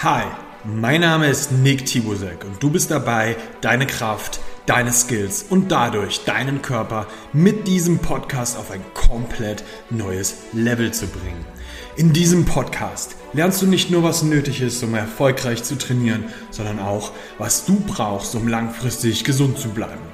Hi, mein Name ist Nick Tibusek und du bist dabei, deine Kraft, deine Skills und dadurch deinen Körper mit diesem Podcast auf ein komplett neues Level zu bringen. In diesem Podcast lernst du nicht nur, was nötig ist, um erfolgreich zu trainieren, sondern auch, was du brauchst, um langfristig gesund zu bleiben.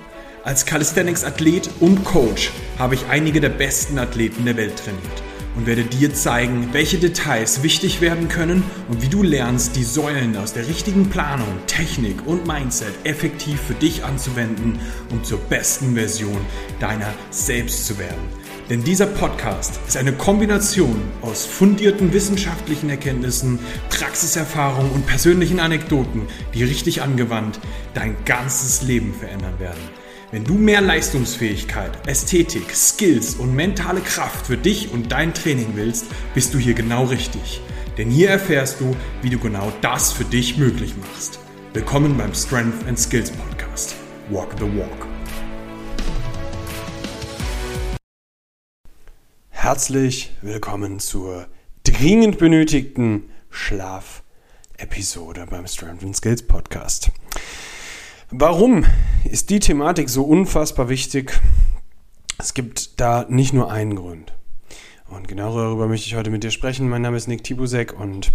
Als Calisthenics-Athlet und Coach habe ich einige der besten Athleten der Welt trainiert und werde dir zeigen, welche Details wichtig werden können und wie du lernst, die Säulen aus der richtigen Planung, Technik und Mindset effektiv für dich anzuwenden, um zur besten Version deiner selbst zu werden. Denn dieser Podcast ist eine Kombination aus fundierten wissenschaftlichen Erkenntnissen, Praxiserfahrung und persönlichen Anekdoten, die richtig angewandt dein ganzes Leben verändern werden. Wenn du mehr Leistungsfähigkeit, Ästhetik, Skills und mentale Kraft für dich und dein Training willst, bist du hier genau richtig. Denn hier erfährst du, wie du genau das für dich möglich machst. Willkommen beim Strength and Skills Podcast. Walk the Walk. Herzlich willkommen zur dringend benötigten Schlaf-Episode beim Strength and Skills Podcast. Warum ist die Thematik so unfassbar wichtig? Es gibt da nicht nur einen Grund. Und genau darüber möchte ich heute mit dir sprechen. Mein Name ist Nick Tibusek und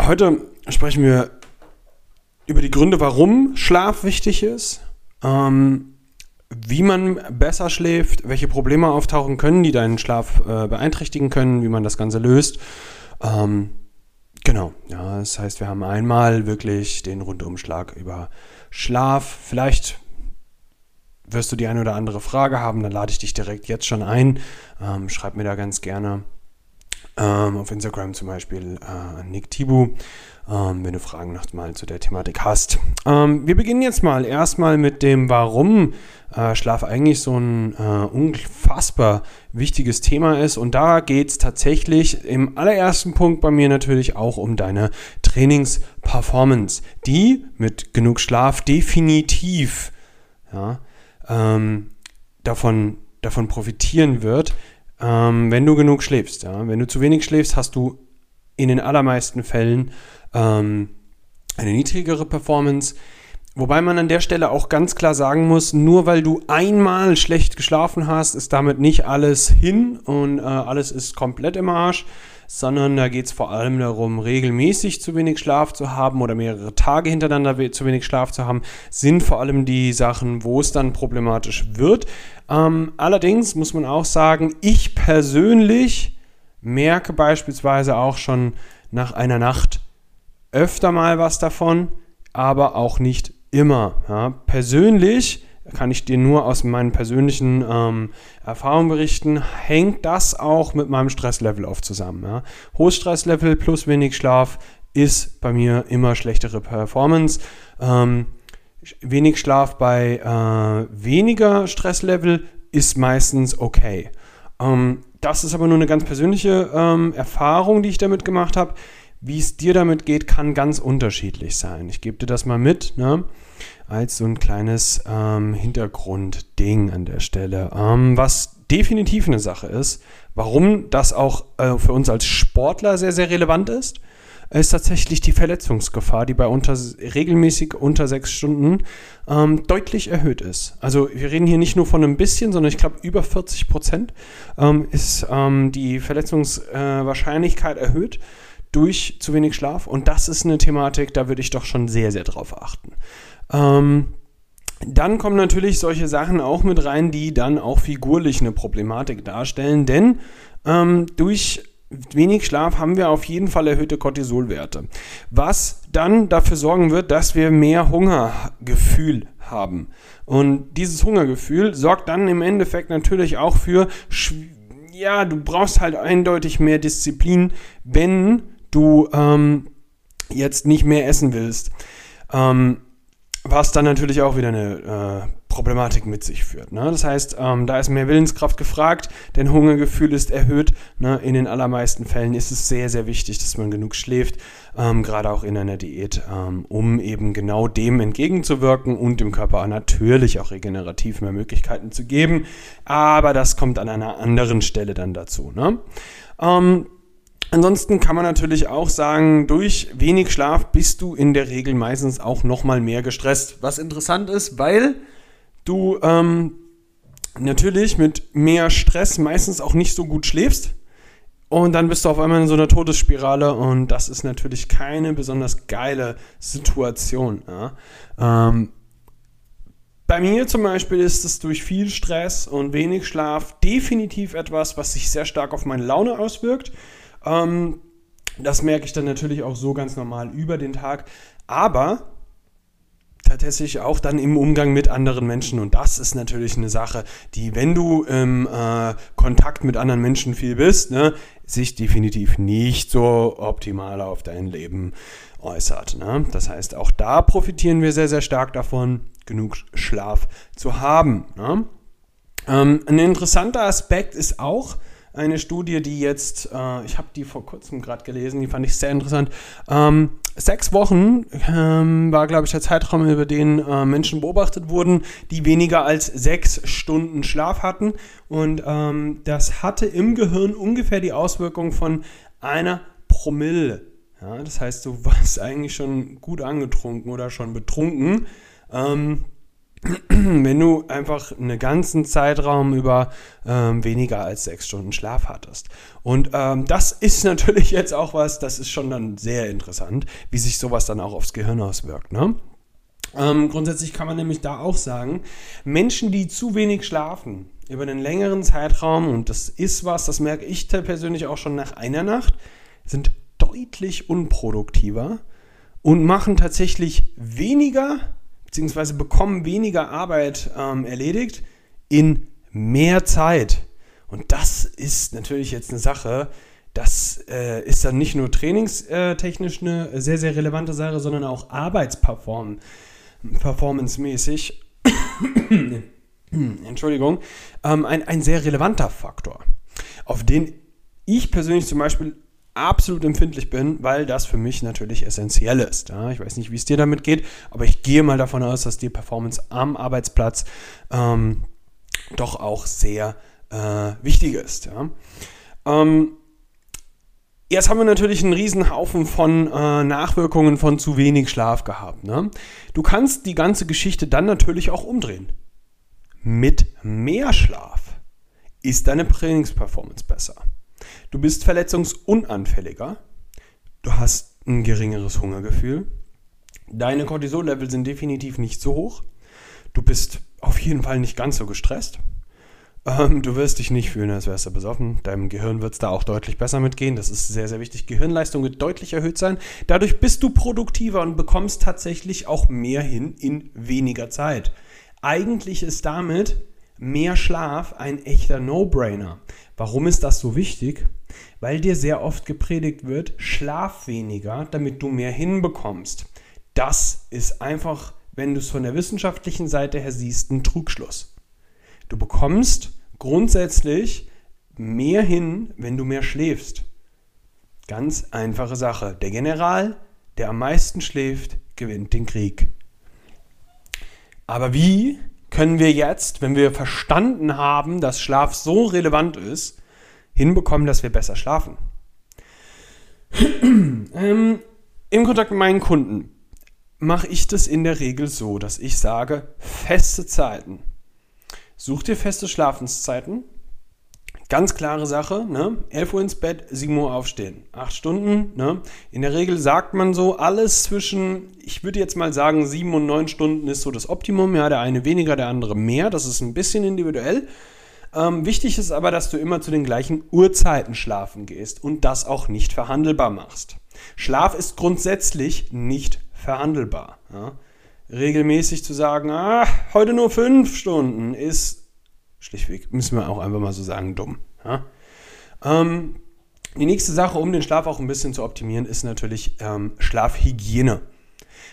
heute sprechen wir über die Gründe, warum Schlaf wichtig ist, ähm, wie man besser schläft, welche Probleme auftauchen können, die deinen Schlaf äh, beeinträchtigen können, wie man das Ganze löst. Ähm, Genau, ja, das heißt, wir haben einmal wirklich den Rundumschlag über Schlaf. Vielleicht wirst du die eine oder andere Frage haben, dann lade ich dich direkt jetzt schon ein. Ähm, schreib mir da ganz gerne ähm, auf Instagram zum Beispiel äh, Nick Tibu, ähm, wenn du Fragen noch mal zu der Thematik hast. Ähm, wir beginnen jetzt mal erstmal mit dem, warum äh, Schlaf eigentlich so ein äh, unfassbar wichtiges Thema ist. Und da geht es tatsächlich im allerersten Punkt bei mir natürlich auch um deine Trainingsperformance, die mit genug Schlaf definitiv ja, ähm, davon, davon profitieren wird, ähm, wenn du genug schläfst. Ja? Wenn du zu wenig schläfst, hast du in den allermeisten Fällen ähm, eine niedrigere Performance. Wobei man an der Stelle auch ganz klar sagen muss, nur weil du einmal schlecht geschlafen hast, ist damit nicht alles hin und äh, alles ist komplett im Arsch, sondern da geht es vor allem darum, regelmäßig zu wenig Schlaf zu haben oder mehrere Tage hintereinander zu wenig Schlaf zu haben, sind vor allem die Sachen, wo es dann problematisch wird. Ähm, allerdings muss man auch sagen, ich persönlich merke beispielsweise auch schon nach einer Nacht öfter mal was davon, aber auch nicht immer. Ja. Persönlich kann ich dir nur aus meinen persönlichen ähm, Erfahrungen berichten, hängt das auch mit meinem Stresslevel oft zusammen. Ja. Hohes Stresslevel plus wenig Schlaf ist bei mir immer schlechtere Performance. Ähm, wenig Schlaf bei äh, weniger Stresslevel ist meistens okay. Ähm, das ist aber nur eine ganz persönliche ähm, Erfahrung, die ich damit gemacht habe. Wie es dir damit geht, kann ganz unterschiedlich sein. Ich gebe dir das mal mit, ne? Als so ein kleines ähm, Hintergrundding an der Stelle. Ähm, was definitiv eine Sache ist, warum das auch äh, für uns als Sportler sehr, sehr relevant ist, ist tatsächlich die Verletzungsgefahr, die bei unter, regelmäßig unter sechs Stunden ähm, deutlich erhöht ist. Also wir reden hier nicht nur von einem bisschen, sondern ich glaube über 40 Prozent ähm, ist ähm, die Verletzungswahrscheinlichkeit äh, erhöht durch zu wenig Schlaf. Und das ist eine Thematik, da würde ich doch schon sehr, sehr drauf achten. Ähm, dann kommen natürlich solche Sachen auch mit rein, die dann auch figurlich eine Problematik darstellen, denn ähm, durch wenig Schlaf haben wir auf jeden Fall erhöhte Cortisolwerte, was dann dafür sorgen wird, dass wir mehr Hungergefühl haben. Und dieses Hungergefühl sorgt dann im Endeffekt natürlich auch für, ja, du brauchst halt eindeutig mehr Disziplin, wenn du ähm, jetzt nicht mehr essen willst. Ähm, was dann natürlich auch wieder eine äh, Problematik mit sich führt. Ne? Das heißt, ähm, da ist mehr Willenskraft gefragt, denn Hungergefühl ist erhöht. Ne? In den allermeisten Fällen ist es sehr, sehr wichtig, dass man genug schläft, ähm, gerade auch in einer Diät, ähm, um eben genau dem entgegenzuwirken und dem Körper natürlich auch regenerativ mehr Möglichkeiten zu geben. Aber das kommt an einer anderen Stelle dann dazu. Ne? Ansonsten kann man natürlich auch sagen, durch wenig Schlaf bist du in der Regel meistens auch nochmal mehr gestresst. Was interessant ist, weil du ähm, natürlich mit mehr Stress meistens auch nicht so gut schläfst. Und dann bist du auf einmal in so einer Todesspirale und das ist natürlich keine besonders geile Situation. Ja. Ähm, bei mir zum Beispiel ist es durch viel Stress und wenig Schlaf definitiv etwas, was sich sehr stark auf meine Laune auswirkt. Ähm, das merke ich dann natürlich auch so ganz normal über den Tag. Aber tatsächlich auch dann im Umgang mit anderen Menschen. Und das ist natürlich eine Sache, die, wenn du im äh, Kontakt mit anderen Menschen viel bist, ne, sich definitiv nicht so optimal auf dein Leben äußert. Ne? Das heißt, auch da profitieren wir sehr, sehr stark davon, genug Schlaf zu haben. Ne? Ähm, ein interessanter Aspekt ist auch, eine Studie, die jetzt, äh, ich habe die vor kurzem gerade gelesen, die fand ich sehr interessant. Ähm, sechs Wochen ähm, war, glaube ich, der Zeitraum, über den äh, Menschen beobachtet wurden, die weniger als sechs Stunden Schlaf hatten. Und ähm, das hatte im Gehirn ungefähr die Auswirkung von einer Promille. Ja, das heißt, du warst eigentlich schon gut angetrunken oder schon betrunken. Ähm, wenn du einfach einen ganzen Zeitraum über ähm, weniger als sechs Stunden Schlaf hattest. Und ähm, das ist natürlich jetzt auch was, das ist schon dann sehr interessant, wie sich sowas dann auch aufs Gehirn auswirkt. Ne? Ähm, grundsätzlich kann man nämlich da auch sagen, Menschen, die zu wenig schlafen, über einen längeren Zeitraum, und das ist was, das merke ich persönlich auch schon nach einer Nacht, sind deutlich unproduktiver und machen tatsächlich weniger beziehungsweise bekommen weniger Arbeit ähm, erledigt in mehr Zeit. Und das ist natürlich jetzt eine Sache, das äh, ist dann nicht nur trainingstechnisch eine sehr, sehr relevante Sache, sondern auch arbeitsperformance-mäßig. Entschuldigung, ähm, ein, ein sehr relevanter Faktor, auf den ich persönlich zum Beispiel absolut empfindlich bin, weil das für mich natürlich essentiell ist. Ja, ich weiß nicht, wie es dir damit geht, aber ich gehe mal davon aus, dass die Performance am Arbeitsplatz ähm, doch auch sehr äh, wichtig ist. Ja. Ähm, Jetzt haben wir natürlich einen riesen Haufen von äh, Nachwirkungen von zu wenig Schlaf gehabt. Ne? Du kannst die ganze Geschichte dann natürlich auch umdrehen. Mit mehr Schlaf ist deine Trainingsperformance besser. Du bist verletzungsunanfälliger. Du hast ein geringeres Hungergefühl. Deine Cortisol-Level sind definitiv nicht so hoch. Du bist auf jeden Fall nicht ganz so gestresst. Ähm, du wirst dich nicht fühlen, als wärst du besoffen. Deinem Gehirn wird es da auch deutlich besser mitgehen. Das ist sehr, sehr wichtig. Gehirnleistung wird deutlich erhöht sein. Dadurch bist du produktiver und bekommst tatsächlich auch mehr hin in weniger Zeit. Eigentlich ist damit mehr Schlaf ein echter No-Brainer. Warum ist das so wichtig? Weil dir sehr oft gepredigt wird, schlaf weniger, damit du mehr hinbekommst. Das ist einfach, wenn du es von der wissenschaftlichen Seite her siehst, ein Trugschluss. Du bekommst grundsätzlich mehr hin, wenn du mehr schläfst. Ganz einfache Sache. Der General, der am meisten schläft, gewinnt den Krieg. Aber wie können wir jetzt, wenn wir verstanden haben, dass Schlaf so relevant ist, hinbekommen, dass wir besser schlafen. ähm, Im Kontakt mit meinen Kunden mache ich das in der Regel so, dass ich sage, feste Zeiten. Such dir feste Schlafenszeiten. Ganz klare Sache, ne? 11 Uhr ins Bett, 7 Uhr aufstehen. 8 Stunden, ne? In der Regel sagt man so, alles zwischen, ich würde jetzt mal sagen, 7 und 9 Stunden ist so das Optimum. Ja, der eine weniger, der andere mehr. Das ist ein bisschen individuell. Ähm, wichtig ist aber, dass du immer zu den gleichen Uhrzeiten schlafen gehst und das auch nicht verhandelbar machst. Schlaf ist grundsätzlich nicht verhandelbar. Ja? Regelmäßig zu sagen, ah, heute nur fünf Stunden, ist schlichtweg, müssen wir auch einfach mal so sagen, dumm. Ja? Ähm, die nächste Sache, um den Schlaf auch ein bisschen zu optimieren, ist natürlich ähm, Schlafhygiene.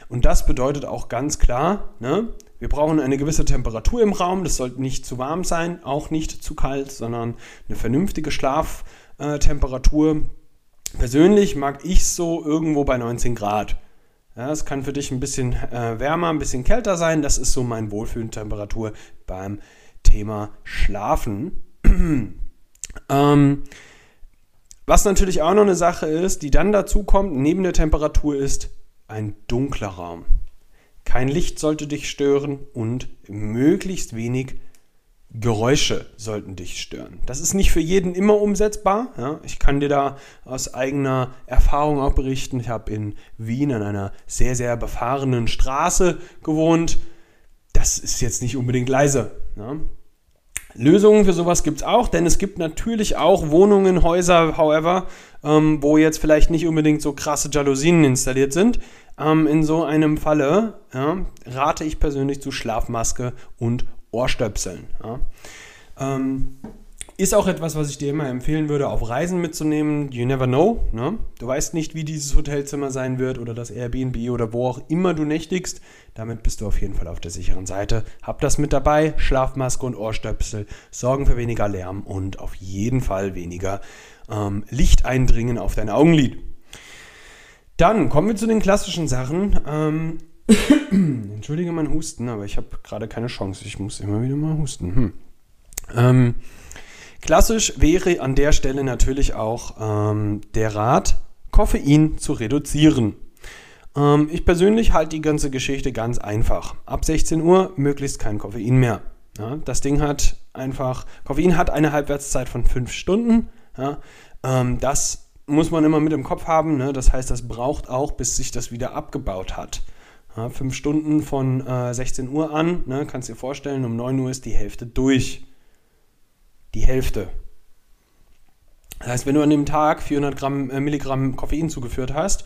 Und das bedeutet auch ganz klar, ne, wir brauchen eine gewisse Temperatur im Raum. Das sollte nicht zu warm sein, auch nicht zu kalt, sondern eine vernünftige Schlaftemperatur. Persönlich mag ich so irgendwo bei 19 Grad. Ja, es kann für dich ein bisschen äh, wärmer, ein bisschen kälter sein. Das ist so mein Wohlfühltemperatur beim Thema Schlafen. ähm, Was natürlich auch noch eine Sache ist, die dann dazu kommt, neben der Temperatur, ist ein dunkler Raum. Kein Licht sollte dich stören und möglichst wenig Geräusche sollten dich stören. Das ist nicht für jeden immer umsetzbar. Ja. Ich kann dir da aus eigener Erfahrung auch berichten. Ich habe in Wien an einer sehr, sehr befahrenen Straße gewohnt. Das ist jetzt nicht unbedingt leise. Ja. Lösungen für sowas gibt es auch, denn es gibt natürlich auch Wohnungen, Häuser, however, ähm, wo jetzt vielleicht nicht unbedingt so krasse Jalousien installiert sind. Ähm, in so einem Falle ja, rate ich persönlich zu Schlafmaske und Ohrstöpseln. Ja. Ähm, ist auch etwas, was ich dir immer empfehlen würde, auf Reisen mitzunehmen. You never know. Ne? Du weißt nicht, wie dieses Hotelzimmer sein wird oder das Airbnb oder wo auch immer du nächtigst. Damit bist du auf jeden Fall auf der sicheren Seite. Hab das mit dabei. Schlafmaske und Ohrstöpsel sorgen für weniger Lärm und auf jeden Fall weniger ähm, Lichteindringen auf dein Augenlid. Dann kommen wir zu den klassischen Sachen. Ähm, Entschuldige mein Husten, aber ich habe gerade keine Chance. Ich muss immer wieder mal husten. Hm. Ähm, Klassisch wäre an der Stelle natürlich auch ähm, der Rat, Koffein zu reduzieren. Ähm, ich persönlich halte die ganze Geschichte ganz einfach. Ab 16 Uhr möglichst kein Koffein mehr. Ja, das Ding hat einfach, Koffein hat eine Halbwertszeit von 5 Stunden. Ja, ähm, das muss man immer mit im Kopf haben. Ne? Das heißt, das braucht auch, bis sich das wieder abgebaut hat. Ja, fünf Stunden von äh, 16 Uhr an, ne, kannst dir vorstellen, um 9 Uhr ist die Hälfte durch die Hälfte. Das heißt, wenn du an dem Tag 400 Gramm, äh, Milligramm Koffein zugeführt hast,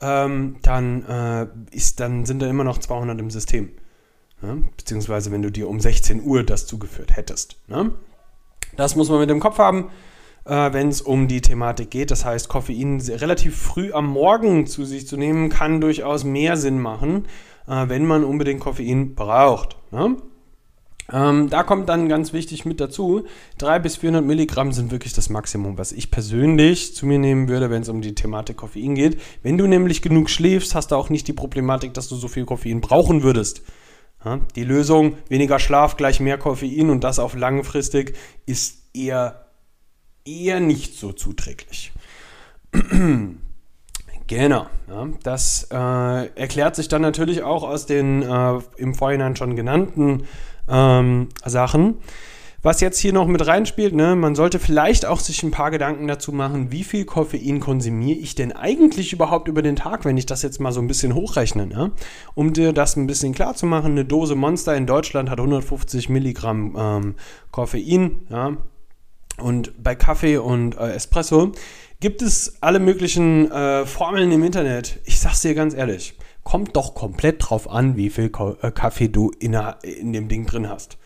ähm, dann, äh, ist, dann sind da immer noch 200 im System. Ja? Beziehungsweise wenn du dir um 16 Uhr das zugeführt hättest. Ne? Das muss man mit dem Kopf haben, äh, wenn es um die Thematik geht. Das heißt, Koffein relativ früh am Morgen zu sich zu nehmen, kann durchaus mehr Sinn machen, äh, wenn man unbedingt Koffein braucht. Ne? Ähm, da kommt dann ganz wichtig mit dazu, 300 bis 400 Milligramm sind wirklich das Maximum, was ich persönlich zu mir nehmen würde, wenn es um die Thematik Koffein geht. Wenn du nämlich genug schläfst, hast du auch nicht die Problematik, dass du so viel Koffein brauchen würdest. Ja, die Lösung, weniger Schlaf gleich mehr Koffein und das auf langfristig, ist eher, eher nicht so zuträglich. Genau, ja, das äh, erklärt sich dann natürlich auch aus den äh, im Vorhinein schon genannten ähm, Sachen. Was jetzt hier noch mit reinspielt, ne, man sollte vielleicht auch sich ein paar Gedanken dazu machen, wie viel Koffein konsumiere ich denn eigentlich überhaupt über den Tag, wenn ich das jetzt mal so ein bisschen hochrechne. Ne? Um dir das ein bisschen klar zu machen, eine Dose Monster in Deutschland hat 150 Milligramm ähm, Koffein. Ja? Und bei Kaffee und äh, Espresso gibt es alle möglichen äh, Formeln im Internet. Ich sag's dir ganz ehrlich kommt doch komplett drauf an, wie viel äh, Kaffee du in, in dem Ding drin hast.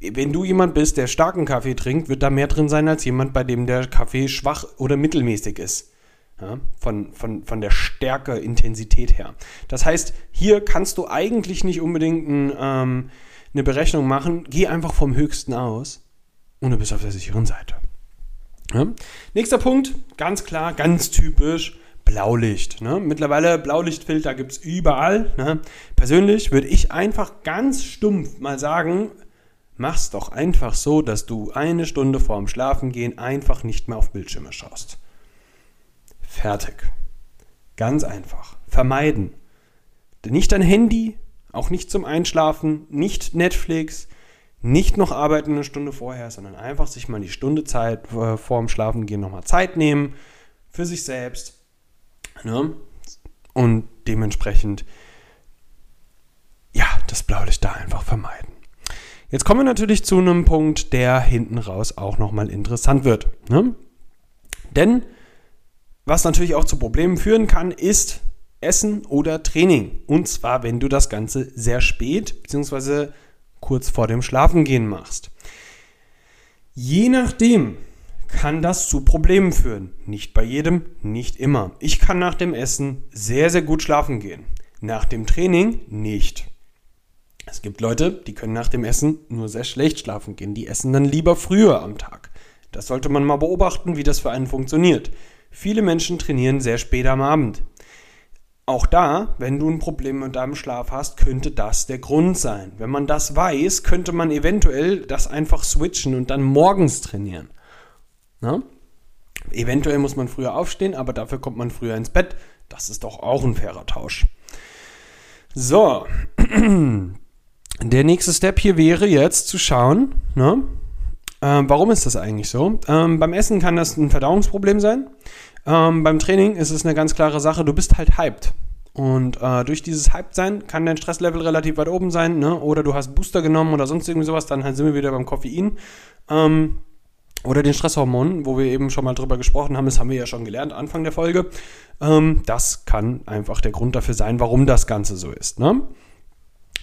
Wenn du jemand bist, der starken Kaffee trinkt, wird da mehr drin sein als jemand, bei dem der Kaffee schwach oder mittelmäßig ist. Ja, von, von, von der Stärke, Intensität her. Das heißt, hier kannst du eigentlich nicht unbedingt ein, ähm, eine Berechnung machen. Geh einfach vom Höchsten aus und du bist auf der sicheren Seite. Ja? Nächster Punkt, ganz klar, ganz typisch. Blaulicht. Ne? Mittlerweile Blaulichtfilter gibt es überall. Ne? Persönlich würde ich einfach ganz stumpf mal sagen, mach's doch einfach so, dass du eine Stunde vorm Schlafengehen einfach nicht mehr auf Bildschirme schaust. Fertig. Ganz einfach. Vermeiden. Nicht dein Handy, auch nicht zum Einschlafen, nicht Netflix, nicht noch arbeiten eine Stunde vorher, sondern einfach sich mal die Stunde Zeit äh, vorm Schlafengehen nochmal Zeit nehmen für sich selbst Ne? Und dementsprechend, ja, das Blaulicht da einfach vermeiden. Jetzt kommen wir natürlich zu einem Punkt, der hinten raus auch nochmal interessant wird. Ne? Denn was natürlich auch zu Problemen führen kann, ist Essen oder Training. Und zwar, wenn du das Ganze sehr spät bzw. kurz vor dem Schlafengehen machst. Je nachdem, kann das zu Problemen führen. Nicht bei jedem, nicht immer. Ich kann nach dem Essen sehr, sehr gut schlafen gehen. Nach dem Training nicht. Es gibt Leute, die können nach dem Essen nur sehr schlecht schlafen gehen. Die essen dann lieber früher am Tag. Das sollte man mal beobachten, wie das für einen funktioniert. Viele Menschen trainieren sehr spät am Abend. Auch da, wenn du ein Problem mit deinem Schlaf hast, könnte das der Grund sein. Wenn man das weiß, könnte man eventuell das einfach switchen und dann morgens trainieren. Na? Eventuell muss man früher aufstehen, aber dafür kommt man früher ins Bett. Das ist doch auch ein fairer Tausch. So, der nächste Step hier wäre jetzt zu schauen, ne? ähm, warum ist das eigentlich so? Ähm, beim Essen kann das ein Verdauungsproblem sein. Ähm, beim Training ist es eine ganz klare Sache, du bist halt hyped. Und äh, durch dieses Hyped-Sein kann dein Stresslevel relativ weit oben sein, ne? oder du hast Booster genommen oder sonst irgendwie sowas, dann sind wir wieder beim Koffein. Ähm, oder den Stresshormonen, wo wir eben schon mal drüber gesprochen haben, das haben wir ja schon gelernt, Anfang der Folge. Ähm, das kann einfach der Grund dafür sein, warum das Ganze so ist. Ne?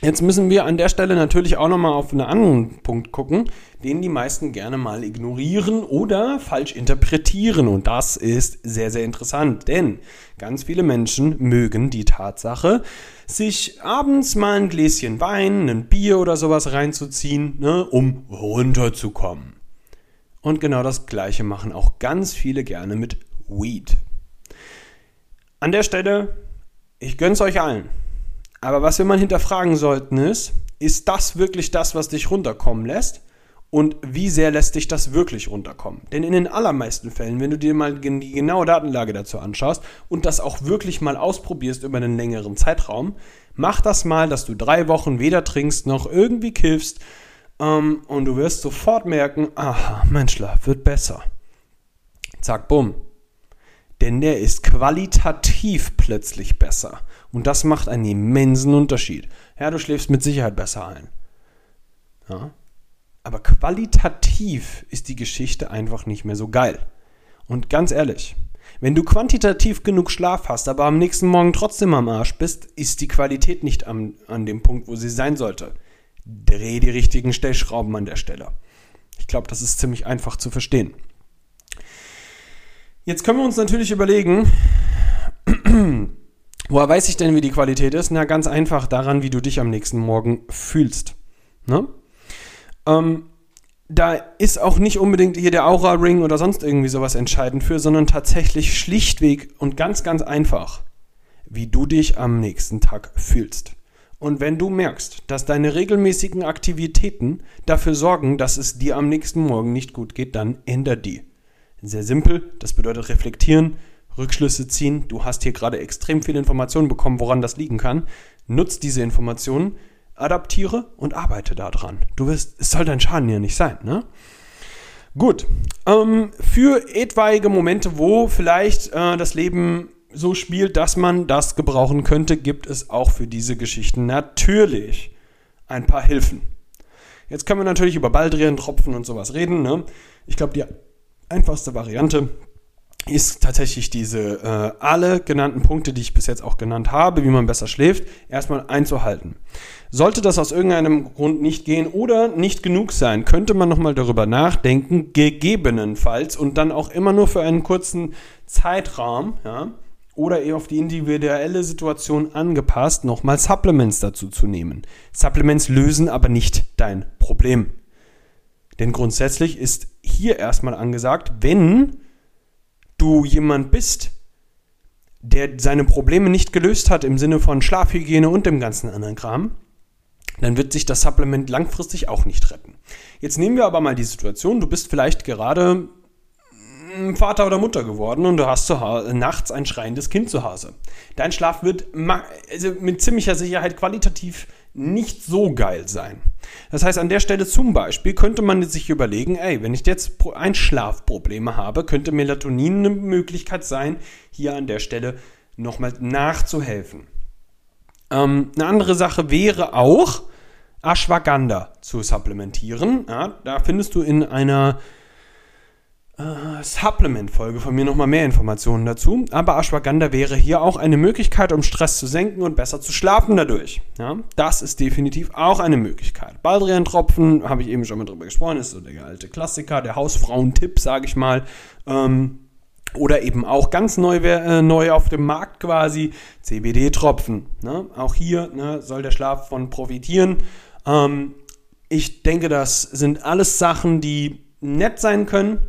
Jetzt müssen wir an der Stelle natürlich auch nochmal auf einen anderen Punkt gucken, den die meisten gerne mal ignorieren oder falsch interpretieren. Und das ist sehr, sehr interessant, denn ganz viele Menschen mögen die Tatsache, sich abends mal ein Gläschen Wein, ein Bier oder sowas reinzuziehen, ne, um runterzukommen. Und genau das Gleiche machen auch ganz viele gerne mit Weed. An der Stelle, ich gönn's euch allen. Aber was wir mal hinterfragen sollten ist, ist das wirklich das, was dich runterkommen lässt? Und wie sehr lässt dich das wirklich runterkommen? Denn in den allermeisten Fällen, wenn du dir mal die genaue Datenlage dazu anschaust und das auch wirklich mal ausprobierst über einen längeren Zeitraum, mach das mal, dass du drei Wochen weder trinkst noch irgendwie kiffst ähm, und du wirst sofort merken, aha, mein Schlaf wird besser. Zack, bumm. Denn der ist qualitativ plötzlich besser. Und das macht einen immensen Unterschied. Ja, du schläfst mit Sicherheit besser ein. Ja. Aber qualitativ ist die Geschichte einfach nicht mehr so geil. Und ganz ehrlich, wenn du quantitativ genug Schlaf hast, aber am nächsten Morgen trotzdem am Arsch bist, ist die Qualität nicht am, an dem Punkt, wo sie sein sollte. Dreh die richtigen Stellschrauben an der Stelle. Ich glaube, das ist ziemlich einfach zu verstehen. Jetzt können wir uns natürlich überlegen, Woher weiß ich denn, wie die Qualität ist? Na, ganz einfach daran, wie du dich am nächsten Morgen fühlst. Ne? Ähm, da ist auch nicht unbedingt hier der Aura-Ring oder sonst irgendwie sowas entscheidend für, sondern tatsächlich schlichtweg und ganz, ganz einfach, wie du dich am nächsten Tag fühlst. Und wenn du merkst, dass deine regelmäßigen Aktivitäten dafür sorgen, dass es dir am nächsten Morgen nicht gut geht, dann änder die. Sehr simpel, das bedeutet reflektieren, Rückschlüsse ziehen. Du hast hier gerade extrem viele Informationen bekommen, woran das liegen kann. Nutz diese Informationen, adaptiere und arbeite daran. Du wirst, es soll dein Schaden ja nicht sein, ne? Gut. Ähm, für etwaige Momente, wo vielleicht äh, das Leben so spielt, dass man das gebrauchen könnte, gibt es auch für diese Geschichten natürlich ein paar Hilfen. Jetzt können wir natürlich über Baldrian, Tropfen und sowas reden. Ne? Ich glaube, die einfachste Variante ist tatsächlich diese äh, alle genannten Punkte, die ich bis jetzt auch genannt habe, wie man besser schläft, erstmal einzuhalten. Sollte das aus irgendeinem Grund nicht gehen oder nicht genug sein, könnte man nochmal darüber nachdenken, gegebenenfalls und dann auch immer nur für einen kurzen Zeitraum, ja, oder eher auf die individuelle Situation angepasst, nochmal Supplements dazu zu nehmen. Supplements lösen aber nicht dein Problem. Denn grundsätzlich ist hier erstmal angesagt, wenn du jemand bist, der seine Probleme nicht gelöst hat im Sinne von Schlafhygiene und dem ganzen anderen Kram, dann wird sich das Supplement langfristig auch nicht retten. Jetzt nehmen wir aber mal die Situation, du bist vielleicht gerade Vater oder Mutter geworden und du hast nachts ein schreiendes Kind zu Hause. Dein Schlaf wird also mit ziemlicher Sicherheit qualitativ nicht so geil sein. Das heißt, an der Stelle zum Beispiel könnte man sich überlegen, ey, wenn ich jetzt Einschlafprobleme habe, könnte Melatonin eine Möglichkeit sein, hier an der Stelle nochmal nachzuhelfen. Ähm, eine andere Sache wäre auch, Ashwagandha zu supplementieren. Ja, da findest du in einer äh, Supplement-Folge von mir nochmal mehr Informationen dazu. Aber Ashwagandha wäre hier auch eine Möglichkeit, um Stress zu senken und besser zu schlafen dadurch. Ja, das ist definitiv auch eine Möglichkeit. Baldrian-Tropfen, habe ich eben schon mal drüber gesprochen, ist so der alte Klassiker, der Hausfrauentipp, sage ich mal. Ähm, oder eben auch ganz neu, äh, neu auf dem Markt quasi, CBD-Tropfen. Ne? Auch hier ne, soll der Schlaf von profitieren. Ähm, ich denke, das sind alles Sachen, die nett sein können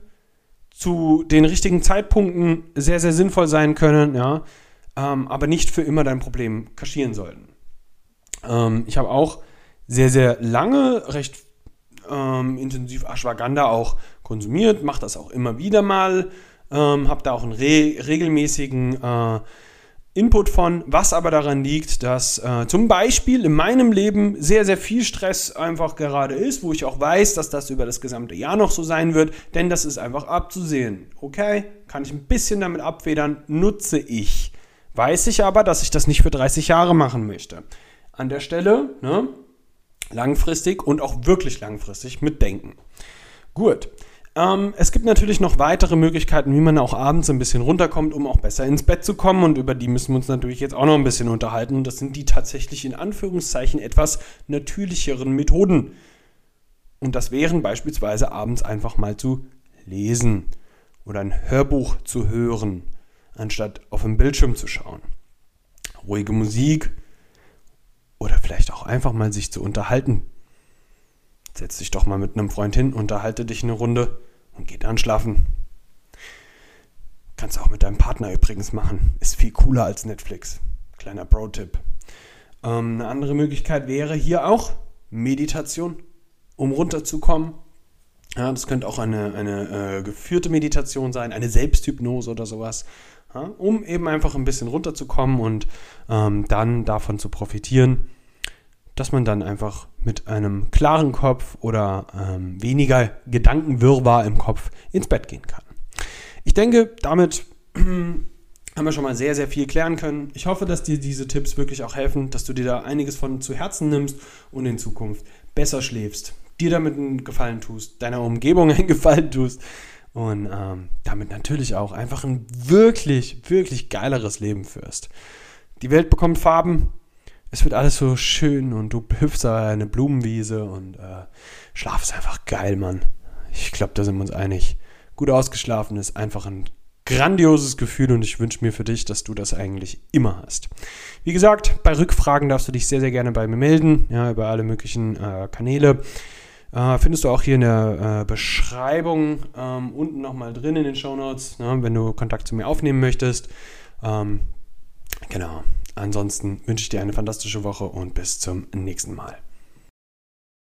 zu den richtigen Zeitpunkten sehr, sehr sinnvoll sein können, ja, ähm, aber nicht für immer dein Problem kaschieren sollten. Ähm, ich habe auch sehr, sehr lange recht ähm, intensiv Ashwagandha auch konsumiert, mache das auch immer wieder mal. ähm, habe da auch einen re regelmäßigen äh, Input von, was aber daran liegt, dass äh, zum Beispiel in meinem Leben sehr, sehr viel Stress einfach gerade ist, wo ich auch weiß, dass das über das gesamte Jahr noch so sein wird, denn das ist einfach abzusehen. Okay, kann ich ein bisschen damit abfedern, nutze ich. Weiß ich aber, dass ich das nicht für 30 Jahre machen möchte. An der Stelle, ne, langfristig und auch wirklich langfristig mitdenken. Gut. Ähm, es gibt natürlich noch weitere Möglichkeiten, wie man auch abends ein bisschen runterkommt, um auch besser ins Bett zu kommen. Und über die müssen wir uns natürlich jetzt auch noch ein bisschen unterhalten. Und das sind die tatsächlich in Anführungszeichen etwas natürlicheren Methoden. Und das wären beispielsweise abends einfach mal zu lesen oder ein Hörbuch zu hören, anstatt auf den Bildschirm zu schauen. Ruhige Musik oder vielleicht auch einfach mal sich zu unterhalten. Setz dich doch mal mit einem Freund hin, unterhalte dich eine Runde und geht dann schlafen. Kannst auch mit deinem Partner übrigens machen. Ist viel cooler als Netflix. Kleiner Pro-Tipp. Ähm, eine andere Möglichkeit wäre hier auch Meditation, um runterzukommen. Ja, das könnte auch eine, eine äh, geführte Meditation sein, eine Selbsthypnose oder sowas, ja, um eben einfach ein bisschen runterzukommen und ähm, dann davon zu profitieren, dass man dann einfach mit einem klaren Kopf oder ähm, weniger Gedankenwirrwarr im Kopf ins Bett gehen kann. Ich denke, damit haben wir schon mal sehr, sehr viel klären können. Ich hoffe, dass dir diese Tipps wirklich auch helfen, dass du dir da einiges von zu Herzen nimmst und in Zukunft besser schläfst, dir damit einen Gefallen tust, deiner Umgebung einen Gefallen tust und ähm, damit natürlich auch einfach ein wirklich, wirklich geileres Leben führst. Die Welt bekommt Farben, es wird alles so schön und du hüpfst da eine Blumenwiese und äh, Schlaf ist einfach geil, Mann. Ich glaube, da sind wir uns einig. Gut ausgeschlafen ist einfach ein grandioses Gefühl und ich wünsche mir für dich, dass du das eigentlich immer hast. Wie gesagt, bei Rückfragen darfst du dich sehr, sehr gerne bei mir melden, ja, über alle möglichen äh, Kanäle. Äh, findest du auch hier in der äh, Beschreibung ähm, unten nochmal drin in den Show Notes, ne, wenn du Kontakt zu mir aufnehmen möchtest. Ähm, genau. Ansonsten wünsche ich dir eine fantastische Woche und bis zum nächsten Mal.